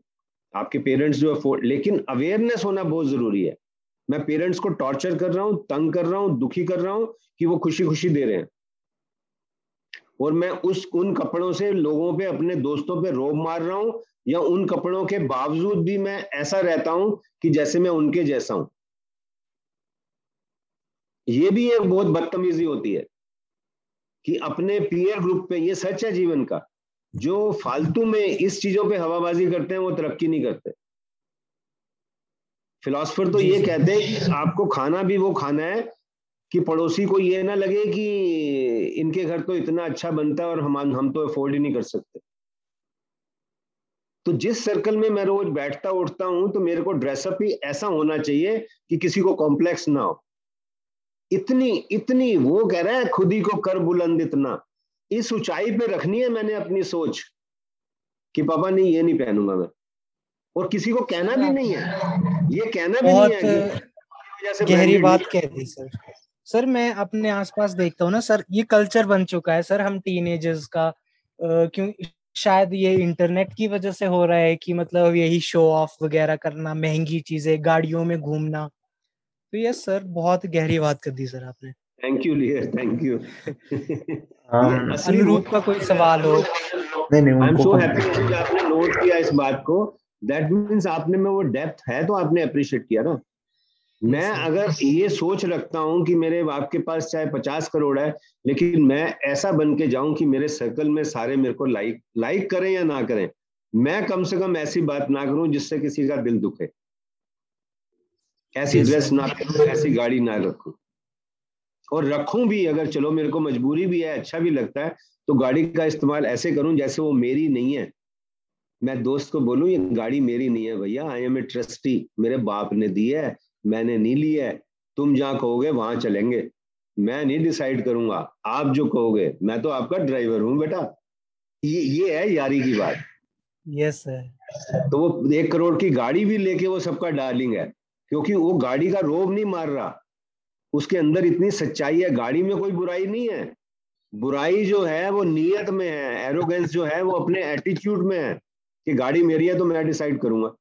आपके पेरेंट्स जो अफोर्ड लेकिन अवेयरनेस होना बहुत ज़रूरी है। मैं पेरेंट्स को टॉर्चर कर रहा हूँ, तंग कर रहा हूँ, दुखी कर रहा हूँ कि वो खुशी खुशी दे रहे हैं। और मैं उस, उन कपड़ों से लोगों पे, अपने दोस्तों पे रोब मार रहा हूँ या उन कपड़ों के बावजूद भी मैं ऐसा रहता हूँ कि जैसे मैं उनके जैसा हूँ। ये भी एक बहुत बदतमीजी होती है कि अपने पीयर ग्रुप पे, ये सच है जीवन का, जो फालतू में इस चीज़ों पे हवाबाजी करते हैं, वो तरक्की नहीं करते। फिलोसफर तो ये कहते हैं कि आपको खाना भी वो खाना है कि पड़ोसी को ये ना लगे कि इनके घर तो इतना अच्छा बनता है और हम हम तो अफोर्ड ही नहीं कर सकते। तो जिस सर्कल में मैं रोज बैठता उठता हूँ तो मेरे को ड्रेसअप ही ऐसा होना चाहिए कि किसी को कॉम्प्लेक्स ना हो। इतनी इतनी वो कह रहा है खुद ही को कर बुलंद इतना। इस ऊंचाई पे रखनी है मैंने अपनी सोच कि पापा नहीं ये नहीं पहनूँगा मैं। और किसी को कहना भी नहीं है। ये कहना भी नहीं है गहरी बात कह दी सर। सर मैं अपने आसपास देखता हूँ ना सर ये कल्चर बन चुका है सर हम टीनेजर्स का क्यों शायद ये इंटरनेट की वजह से हो रहा है कि मतलब यही शो ऑफ़ वगैरह करना महँगी चीज़ें गाड़ियों में घूमना। तो यस सर बहुत गहरी बात कर दी सर आपने। थैंक यू लियर थैंक यू अनुरूप का कोई सवाल हो। नहीं नहीं आई एम सो हैप्पी आपने नोट किया इस बात को। दैट मींस आपने में वो डेप्थ है तो आपने अप्रिशिएट किया ना। मैं अगर ये सोच रखता हूँ कि मेरे बाप के पास चाहे पचास करोड़ है लेकिन मैं ऐसा बन के जाऊँ कि मेरे सर्कल में सारे मेरे को लाइक लाइक करें या ना करें मैं कम से कम ऐसी बात ना करूँ जिससे किसी का दिल दुखे। ऐसी ड्रेस ना करूँ ऐसी गाड़ी ना रखूँ। और रखूँ भी अगर चलो मेरे को मजबूरी भी है अच्छा भी लगता है तो गाड़ी का इस्तेमाल ऐसे करूँ जैसे वो मेरी नहीं है। मैं दोस्त को बोलूँ ये गाड़ी मेरी नहीं है भैया आई एम ए ट्रस्टी मेरे बाप ने दी है मैंने नहीं लिया है। तुम जहाँ कहोगे वहाँ चलेंगे। मैं नहीं डिसाइड करूँगा। आप जो कहोगे मैं तो आपका ड्राइवर हूँ बेटा। ये ये है यारी की बात। यस सर तो वो एक करोड़ की गाड़ी भी लेके वो सबका डार्लिंग है क्योंकि वो गाड़ी का रोब नहीं मार रहा। उसके अंदर इतनी सच्चाई है गाड़ी में कोई बुराई नहीं है। बुराई जो है वो नीयत में है एरोगेंस जो है वो अपने एटीट्यूड में है। कि गाड़ी मेरी है तो मैं डिसाइड करूँगा।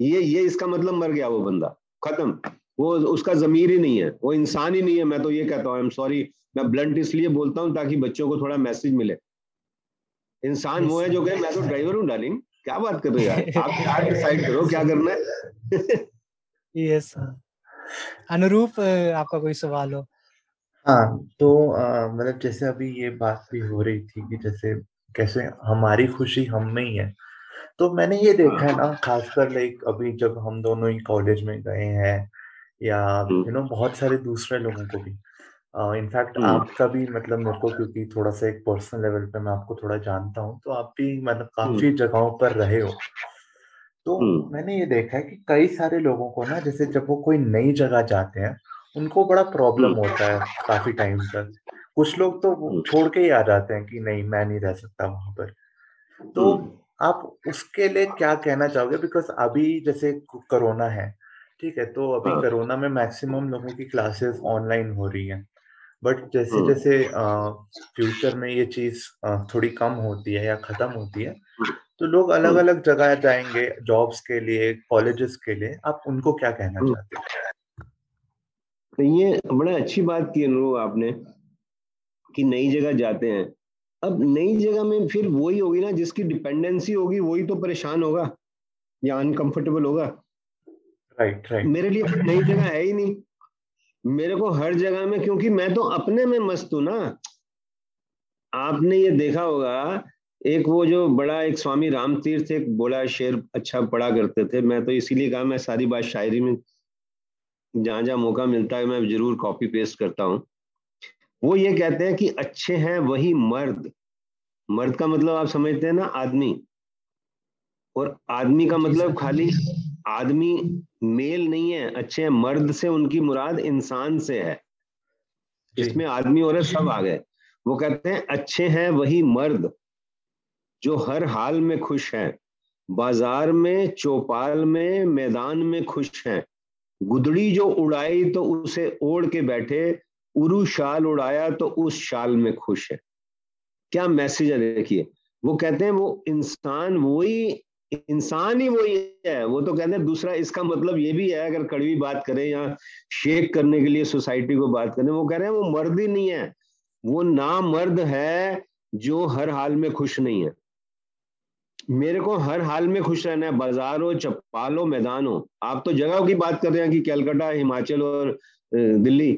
ये ये इसका मतलब मर गया वो बंदा। खत्म। वो उसका जमीर ही नहीं है। वो इंसान ही नहीं है। मैं तो ये कहता हूँ आई एम सॉरी मैं ब्लंट इसलिए बोलता हूँ ताकि बच्चों को थोड़ा मैसेज मिले। इंसान वो है जो कहे मैं तो ड्राइवर हूँ डार्लिंग क्या बात कर रहे हो यार? आप डिसाइड करो क्या करना है? यस अनुरूप आपका कोई सवाल हो? हाँ तो मतलब जैसे अभी ये बात भी हो रही थी कि जैसे कैसे हमारी खुशी हम में ही है। तो मैंने ये देखा है ना खासकर लाइक अभी जब हम दोनों ही कॉलेज में गए हैं या यू नो बहुत सारे दूसरे लोगों को भी। इनफैक्ट uh, आपका भी मतलब मेरे को क्योंकि थोड़ा सा एक पर्सनल लेवल पे मैं आपको थोड़ा जानता हूँ तो आप भी मतलब काफ़ी जगहों पर रहे हो। तो मैंने ये देखा है कि कई सारे लोगों को ना जैसे जब वो कोई नई जगह जाते हैं उनको बड़ा प्रॉब्लम होता है काफ़ी टाइम तक। कुछ लोग तो छोड़ के ही आ जाते हैं कि नहीं मैं नहीं रह सकता वहाँ पर। तो आप उसके लिए क्या कहना चाहोगे? बिकॉज़ अभी जैसे कोरोना है ठीक है? तो अभी कोरोना हाँ। में मैक्सिमम लोगों की क्लासेस ऑनलाइन हो रही हैं। बट जैसे हाँ। जैसे फ्यूचर में ये चीज़ थोड़ी कम होती है या खत्म होती है तो लोग अलग अलग जगह जाएँगे जॉब्स के लिए कॉलेजेस के लिए। आप उनको क्या कहना हाँ। चाहते हैं? तो ये बड़ा अच्छी बात की आपने कि नई जगह जाते हैं। अब नई जगह में फिर वही होगी ना जिसकी डिपेंडेंसी होगी वही तो परेशान होगा या अनकंफर्टेबल होगा। राइट राइट मेरे लिए फिर नई जगह है ही नहीं। मेरे को हर जगह में क्योंकि मैं तो अपने में मस्त हूँ ना। आपने ये देखा होगा एक वो जो बड़ा एक स्वामी राम तीर्थ एक बोला शेर अच्छा पढ़ा करते थे। मैं तो इसीलिए कहा मैं सारी बात शायरी में जहाँ जहाँ मौका मिलता है मैं ज़रूर कॉपी पेस्ट करता हूँ। वो ये कहते हैं कि अच्छे हैं वही मर्द। मर्द का मतलब आप समझते हैं ना आदमी। और आदमी का मतलब खाली आदमी मेल नहीं है अच्छे हैं। मर्द से उनकी मुराद इंसान से है। इसमें आदमी और सब आ गए। वो कहते हैं अच्छे हैं वही मर्द जो हर हाल में खुश हैं। बाज़ार में चौपाल में मैदान में खुश हैं। गुदड़ी जो उड़ाई तो उसे ओढ़ के बैठे उरु शाल उड़ाया तो उस शाल में खुश है। क्या मैसेज है देखिए, वो कहते हैं वो इंसान वही, इंसान ही वही है। वो तो कहते हैं दूसरा इसका मतलब ये भी है, अगर कड़वी बात करें या शेक करने के लिए सोसाइटी को बात करें, वो कह रहे हैं वो मर्द ही नहीं है। वो ना मर्द है जो हर हाल में खुश नहीं है। मेरे को हर हाल में खुश रहना है, बाज़ार हो, चप्पाल हो, मैदान हो। आप तो जगह की बात कर रहे हैं कि कलकत्ता हिमाचल और दिल्ली।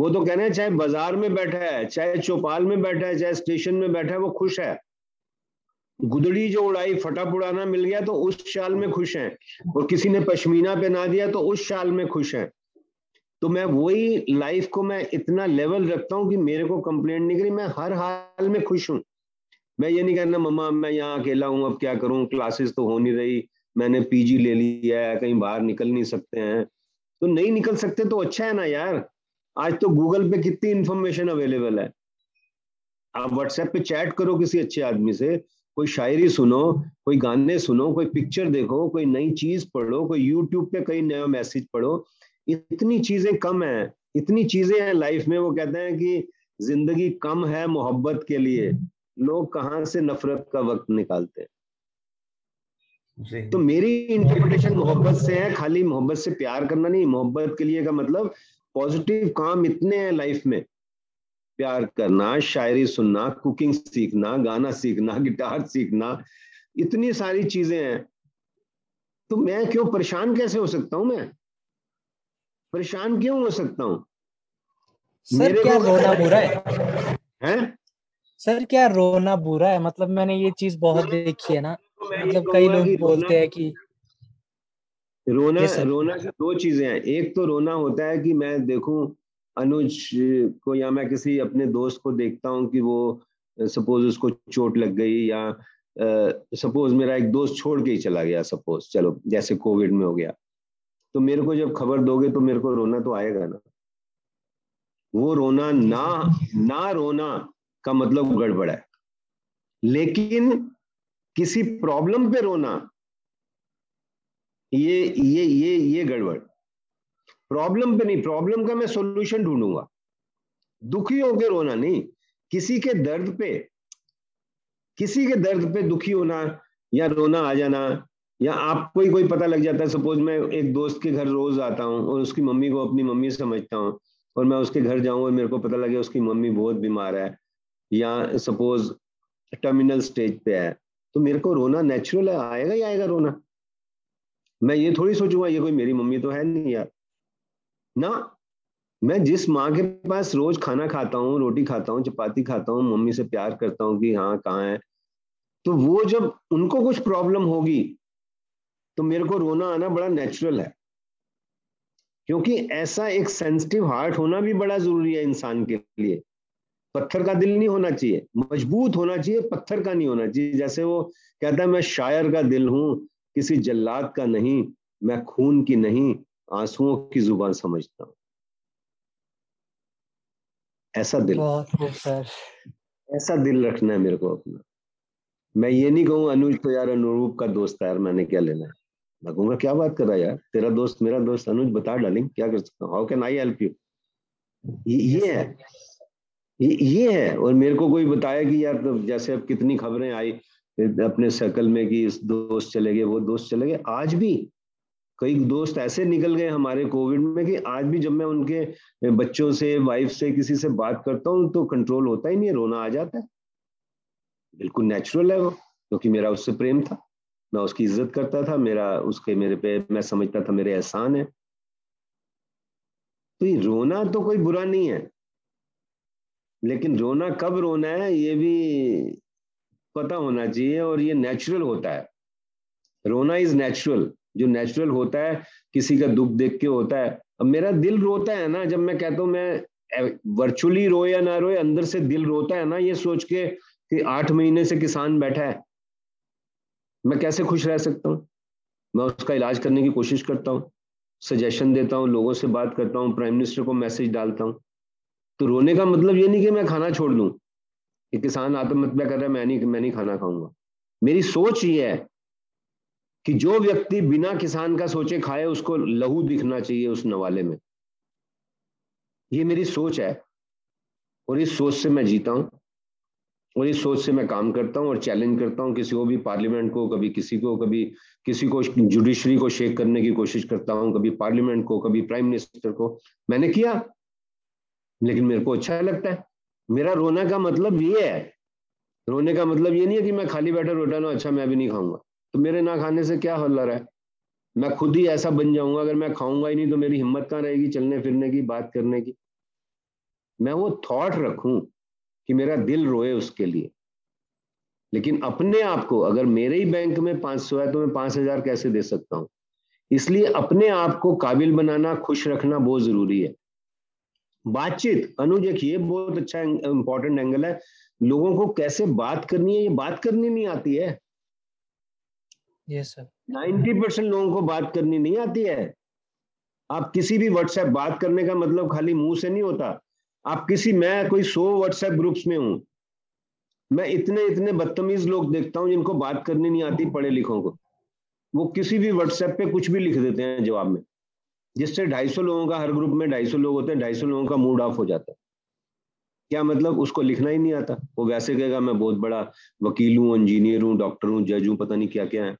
वो तो कह रहे हैं, चाहे बाज़ार में बैठा है, चाहे चौपाल में बैठा है, चाहे स्टेशन में बैठा है, वो खुश है। गुदड़ी जो उड़ाई फटा पुड़ाना मिल गया तो उस शाल में खुश हैं। और किसी ने पश्मीना पहना दिया तो उस शाल में खुश हैं। तो मैं वही लाइफ को मैं इतना लेवल रखता हूँ कि मेरे को कंप्लेंट नहीं करी, मैं हर हाल में खुश हूँ। मैं ये नहीं कहना, मम्मा, मैं यहाँ अकेला हूँ, अब क्या करूँ? क्लासेस तो हो नहीं रही। मैंने पीजी ले लिया है, कहीं बाहर निकल नहीं सकते हैं। तो नहीं निकल सकते तो अच्छा है ना यार। आज तो गूगल पे कितनी इंफॉर्मेशन अवेलेबल है? आप व्हाट्सएप पे चैट करो किसी अच्छे आदमी से कोई शायरी सुनो कोई गाने सुनो कोई पिक्चर देखो कोई नई चीज़ पढ़ो कोई यूट्यूब पे कई नया मैसेज पढ़ो इतनी चीज़ें कम है इतनी चीज़ें हैं लाइफ में वो कहते हैं कि ज़िंदगी कम है मोहब्बत के लिए लोग कहाँ से नफरत का वक्त निकालते हैं? तो मेरी इंटरप्रिटेशन मोहब्बत से है खाली मोहब्बत से प्यार करना नहीं मोहब्बत के लिए का मतलब पॉजिटिव काम इतने हैं लाइफ में। प्यार करना शायरी सुनना कुकिंग सीखना गाना सीखना गिटार सीखना इतनी सारी चीज़ें हैं। तो मैं क्यों परेशान कैसे हो सकता हूँ मैं? परेशान क्यों हो सकता हूँ? सर क्या रोना बुरा है? हैं? सर क्या रोना बुरा है? मतलब मैंने ये चीज़ बहुत देखी है ना। मतलब कई लोग बोलते हैं कि रोना रोना की दो चीज़ें हैं। एक तो रोना होता है कि मैं देखूँ अनुज को या मैं किसी अपने दोस्त को देखता हूँ कि वो सपोज़ उसको चोट लग गई या सपोज़ मेरा एक दोस्त छोड़ के ही चला गया सपोज़ चलो जैसे कोविड में हो गया। तो मेरे को जब खबर दोगे तो मेरे को रोना तो आएगा ना। वो रोना ना ना रोना का मतलब गड़बड़ है। लेकिन किसी प्रॉब्लम पे रोना ये ये ये ये गड़बड़। प्रॉब्लम पे नहीं प्रॉब्लम का मैं सॉल्यूशन ढूंढूँगा। दुखी होकर रोना नहीं, किसी के दर्द पे, किसी के दर्द पे दुखी होना या रोना आ जाना, या आपको ही कोई पता लग जाता है सपोज़ मैं एक दोस्त के घर रोज आता हूँ और उसकी मम्मी को अपनी मम्मी समझता हूँ और मैं उसके घर जाऊँ और मेरे को पता लगे उसकी मम्मी बहुत बीमार है या सपोज़ टर्मिनल स्टेज पे है तो मेरे को रोना नेचुरल है, आएगा ही आएगा रोना। मैं ये थोड़ी सोचूँगा, ये कोई मेरी मम्मी तो है नहीं यार। ना, मैं जिस माँ के पास रोज खाना खाता हूँ, रोटी खाता हूँ, चपाती खाता हूँ, मम्मी से प्यार करता हूँ कि हाँ कहाँ है तो वो जब उनको कुछ प्रॉब्लम होगी तो मेरे को रोना आना बड़ा नेचुरल है। क्योंकि ऐसा एक सेंसिटिव हार्ट होना भी बड़ा ज़रूरी है इंसान के लिए। पत्थर का दिल नहीं होना चाहिए, मज़बूत होना चाहिए, पत्थर का नहीं होना चाहिए। जैसे वो कहता है, मैं शायर का दिल हूँ किसी जल्लाद का नहीं मैं खून की नहीं आंसुओं की ज़ुबान समझता हूँ। ऐसा दिल। ऐसा दिल रखना है मेरे को अपना। मैं ये नहीं कहूँ अनुज तो यार अनुरूप का दोस्त है यार मैंने क्या लेना है? मैं कहूँगा क्या बात कर रहा है यार? तेरा दोस्त मेरा दोस्त अनुज बता डालिंग क्या कर सकता हूँ? How can I help you ये है। ये, है। और मेरे को कोई बताया कि यार तो जैसे अब कितनी खबरें आई अपने सर्कल में कि इस दोस्त चले गए, वो दोस्त चले गए। आज भी कई दोस्त ऐसे निकल गए हमारे कोविड में कि आज भी जब मैं उनके बच्चों से वाइफ से, किसी से बात करता हूँ तो कंट्रोल होता ही नहीं रोना आ जाता है। बिल्कुल नेचुरल है वो, क्योंकि मेरा उससे प्रेम था, मैं उसकी इज़्ज़त करता था, मेरा उसके, मेरे पे, मैं समझता था मेरे एहसान है। तो ये रोना तो कोई बुरा नहीं है। लेकिन रोना कब रोना है, ये भी पता होना चाहिए और ये नेचुरल होता है। रोना इज़ नेचुरल जो नेचुरल होता है, किसी का दुख देख के होता है। अब मेरा दिल रोता है ना, जब मैं कहता हूँ, मैं वर्चुअली रोए या ना रोए, अंदर से दिल रोता है ना, ये सोच के कि आठ महीने से किसान बैठा है। मैं कैसे खुश रह सकता हूँ? मैं उसका इलाज करने की कोशिश करता हूँ। सजेशन देता हूँ, लोगों से बात करता हूँ प्राइम मिनिस्टर को मैसेज डालता हूँ। तो रोने का मतलब ये नहीं कि मैं खाना छोड़ दूँ। कि किसान आत्महत्या कर रहा है, मैं नहीं मैं नहीं खाना खाऊँगा। मेरी सोच ये है कि जो व्यक्ति बिना किसान का सोचे खाए, उसको लहू दिखना चाहिए उस नवाले में। ये मेरी सोच है और इस सोच से मैं जीता हूँ और इस सोच से मैं काम करता हूँ और चैलेंज करता हूँ। किसी को भी पार्लियामेंट को, कभी किसी को, कभी किसी को जुडिशरी को शेक करने की कोशिश करता हूँ, कभी पार्लियामेंट को, कभी प्राइम मिनिस्टर को। मैंने किया, लेकिन मेरे को अच्छा लगता है। मेरा रोना का मतलब ये है, रोने का मतलब ये नहीं है कि मैं खाली बैठा रोटा ना अच्छा मैं भी नहीं खाऊँगा। तो मेरे ना खाने से क्या हल्ला है? मैं खुद ही ऐसा बन जाऊँगा, अगर मैं खाऊँगा ही नहीं तो मेरी हिम्मत कहाँ रहेगी चलने फिरने की, बात करने की? मैं वो थॉट रखूँ कि मेरा दिल रोए उसके लिए। लेकिन अपने आप को, अगर मेरे ही बैंक में पाँच सौ है तो मैं पाँच हज़ार कैसे दे सकता हूँ? इसलिए अपने आप को काबिल बनाना, खुश रखना बहुत ज़रूरी है। बातचीत। अनुज एक ये बहुत अच्छा इंपॉर्टेंट एंगल है। लोगों को कैसे बात करनी है ये बात करनी नहीं आती है। यस सर नाइन्टी परसेंट लोगों को बात करनी नहीं आती है। आप किसी भी व्हाट्सएप बात करने का मतलब खाली मुँह से नहीं होता। आप किसी मैं कोई सौ व्हाट्सएप ग्रुप्स में हूँ। मैं इतने इतने बदतमीज लोग देखता हूँ जिनको बात करनी नहीं आती पढ़े लिखों को। वो किसी भी व्हाट्सएप पे कुछ भी लिख देते हैं जवाब में। जिससे ढाई सौ लोगों का, हर ग्रुप में ढाई सौ लोग होते हैं, ढाई सौ लोगों का मूड ऑफ़ हो जाता है। क्या मतलब? उसको लिखना ही नहीं आता। वो वैसे कहेगा, मैं बहुत बड़ा वकील हूँ इंजीनियर हूँ डॉक्टर हूँ जज हूँ, पता नहीं क्या क्या है।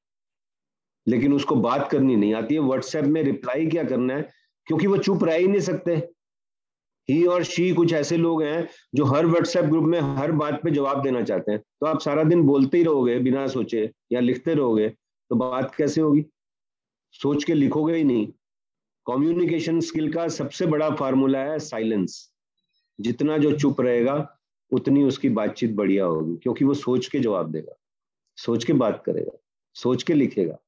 लेकिन उसको बात करनी नहीं आती है। व्हाट्सएप में रिप्लाई क्या करना है? क्योंकि वो चुप रह ही नहीं सकते। ही और शी कुछ ऐसे लोग हैं जो हर व्हाट्सएप ग्रुप में हर बात पे जवाब देना चाहते हैं। तो आप सारा दिन बोलते ही रहोगे, बिना सोचे या लिखते रहोगे तो बात कैसे होगी? सोच के लिखोगे ही नहीं। कम्युनिकेशन स्किल का सबसे बड़ा फार्मूला है साइलेंस जितना जो चुप रहेगा, उतनी उसकी बातचीत बढ़िया होगी, क्योंकि वो सोच के जवाब देगा, सोच के बात करेगा, सोच के लिखेगा।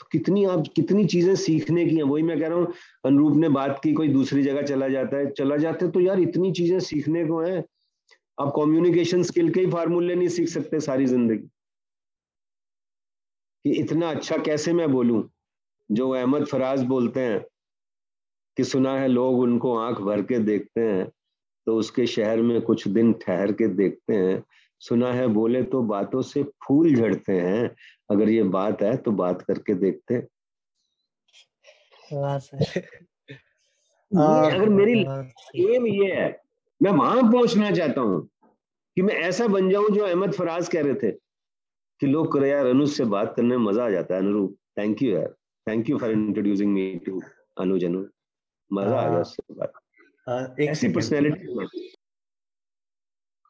तो कितनी आप, कितनी चीज़ें सीखने की हैं, वही मैं कह रहा हूँ, अनुरूप ने बात की, कोई दूसरी जगह चला जाता है, चला जाते तो यार इतनी चीज़ें सीखने को है। आप कम्युनिकेशन स्किल के ही फार्मूले नहीं सीख सकते सारी ज़िंदगी। कि इतना अच्छा कैसे मैं बोलूँ? जो अहमद फराज बोलते हैं कि सुना है लोग उनको आँख भर के देखते हैं तो उसके शहर में कुछ दिन ठहर के देखते हैं। सुना है बोले तो बातों से फूल झड़ते हैं अगर ये बात है तो बात करके देखते हैं। अगर मेरी एम ये है मैं वहाँ पहुँचना चाहता हूँ कि मैं ऐसा बन जाऊँ जो अहमद फराज कह रहे थे कि लोग करे यार अनुज से बात करने में मज़ा आ जाता है अनुरूप थैंक यू यार। Thank you for introducing me to Anuj Anu मज़ा आ गया उससे बात ऐसी personality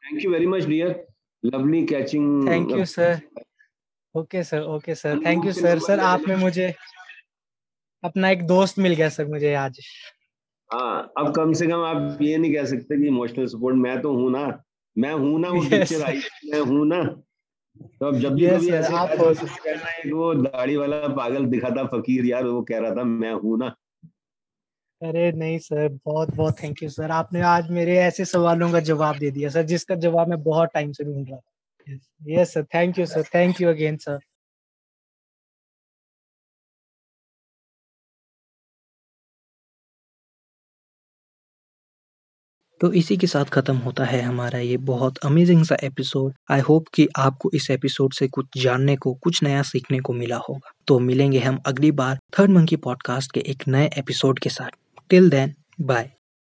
thank you very much dear lovely catching thank you sir okay sir okay sir thank you sir sir आपने मुझे अपना एक दोस्त मिल गया सर मुझे आज हाँ अब कम से कम आप ये नहीं कह सकते कि इमोशनल सपोर्ट मैं तो हूँ ना मैं हूँ ना वो पिक्चर आई मैं हूँ ना तो अब जब भी yes, ऐसे आप करना एक वो दाढ़ी वाला पागल दिखा था फकीर यार वो कह रहा था मैं हूँ ना। अरे नहीं सर बहुत बहुत थैंक यू सर आपने आज मेरे ऐसे सवालों का जवाब दे दिया सर जिसका जवाब मैं बहुत टाइम से ढूंढ रहा था। Yes sir thank you sir thank you again sir तो इसी के साथ ख़त्म होता है हमारा ये बहुत अमेजिंग सा एपिसोड आई होप कि आपको इस एपिसोड से कुछ जानने को, कुछ नया सीखने को मिला होगा। तो मिलेंगे हम अगली बार थर्ड मंकी पॉडकास्ट के एक नए एपिसोड के साथ। Till then bye.